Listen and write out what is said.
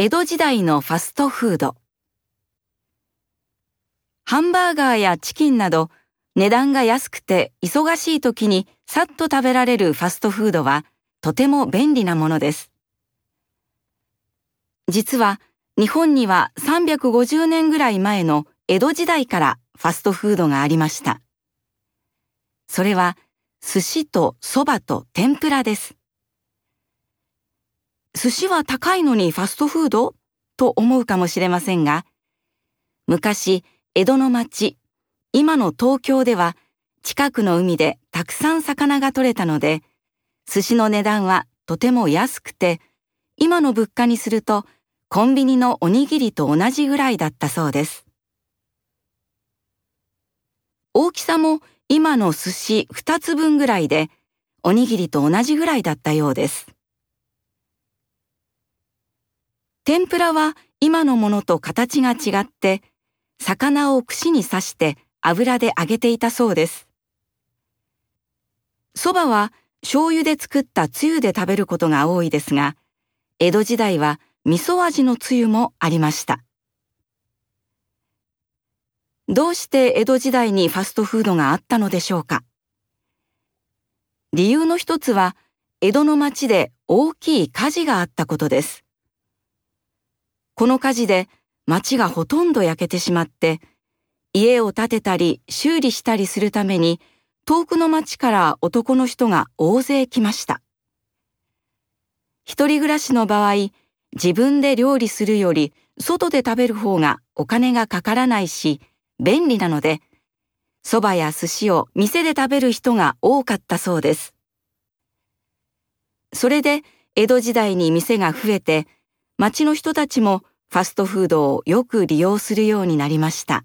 江戸時代のファストフード。ハンバーガーやチキンなど値段が安くて忙しい時にさっと食べられるファストフードはとても便利なものです。実は日本には350年ぐらい前の江戸時代からファストフードがありました。それは寿司と蕎麦と天ぷらです。寿司は高いのにファストフード？と思うかもしれませんが、昔、江戸の町、今の東京では近くの海でたくさん魚が取れたので、寿司の値段はとても安くて、今の物価にするとコンビニのおにぎりと同じぐらいだったそうです。大きさも今の寿司2つ分ぐらいで、おにぎりと同じぐらいだったようです。天ぷらは今のものと形が違って、魚を串に刺して油で揚げていたそうです。蕎麦は醤油で作ったつゆで食べることが多いですが、江戸時代は味噌味のつゆもありました。どうして江戸時代にファストフードがあったのでしょうか理由の一つは、江戸の町で大きい火事があったことです。この火事で町がほとんど焼けてしまって、家を建てたり修理したりするために遠くの町から男の人が大勢来ました。一人暮らしの場合、自分で料理するより外で食べる方がお金がかからないし便利なので、蕎麦や寿司を店で食べる人が多かったそうです。それで江戸時代に店が増えて、町の人たちもファストフードをよく利用するようになりました。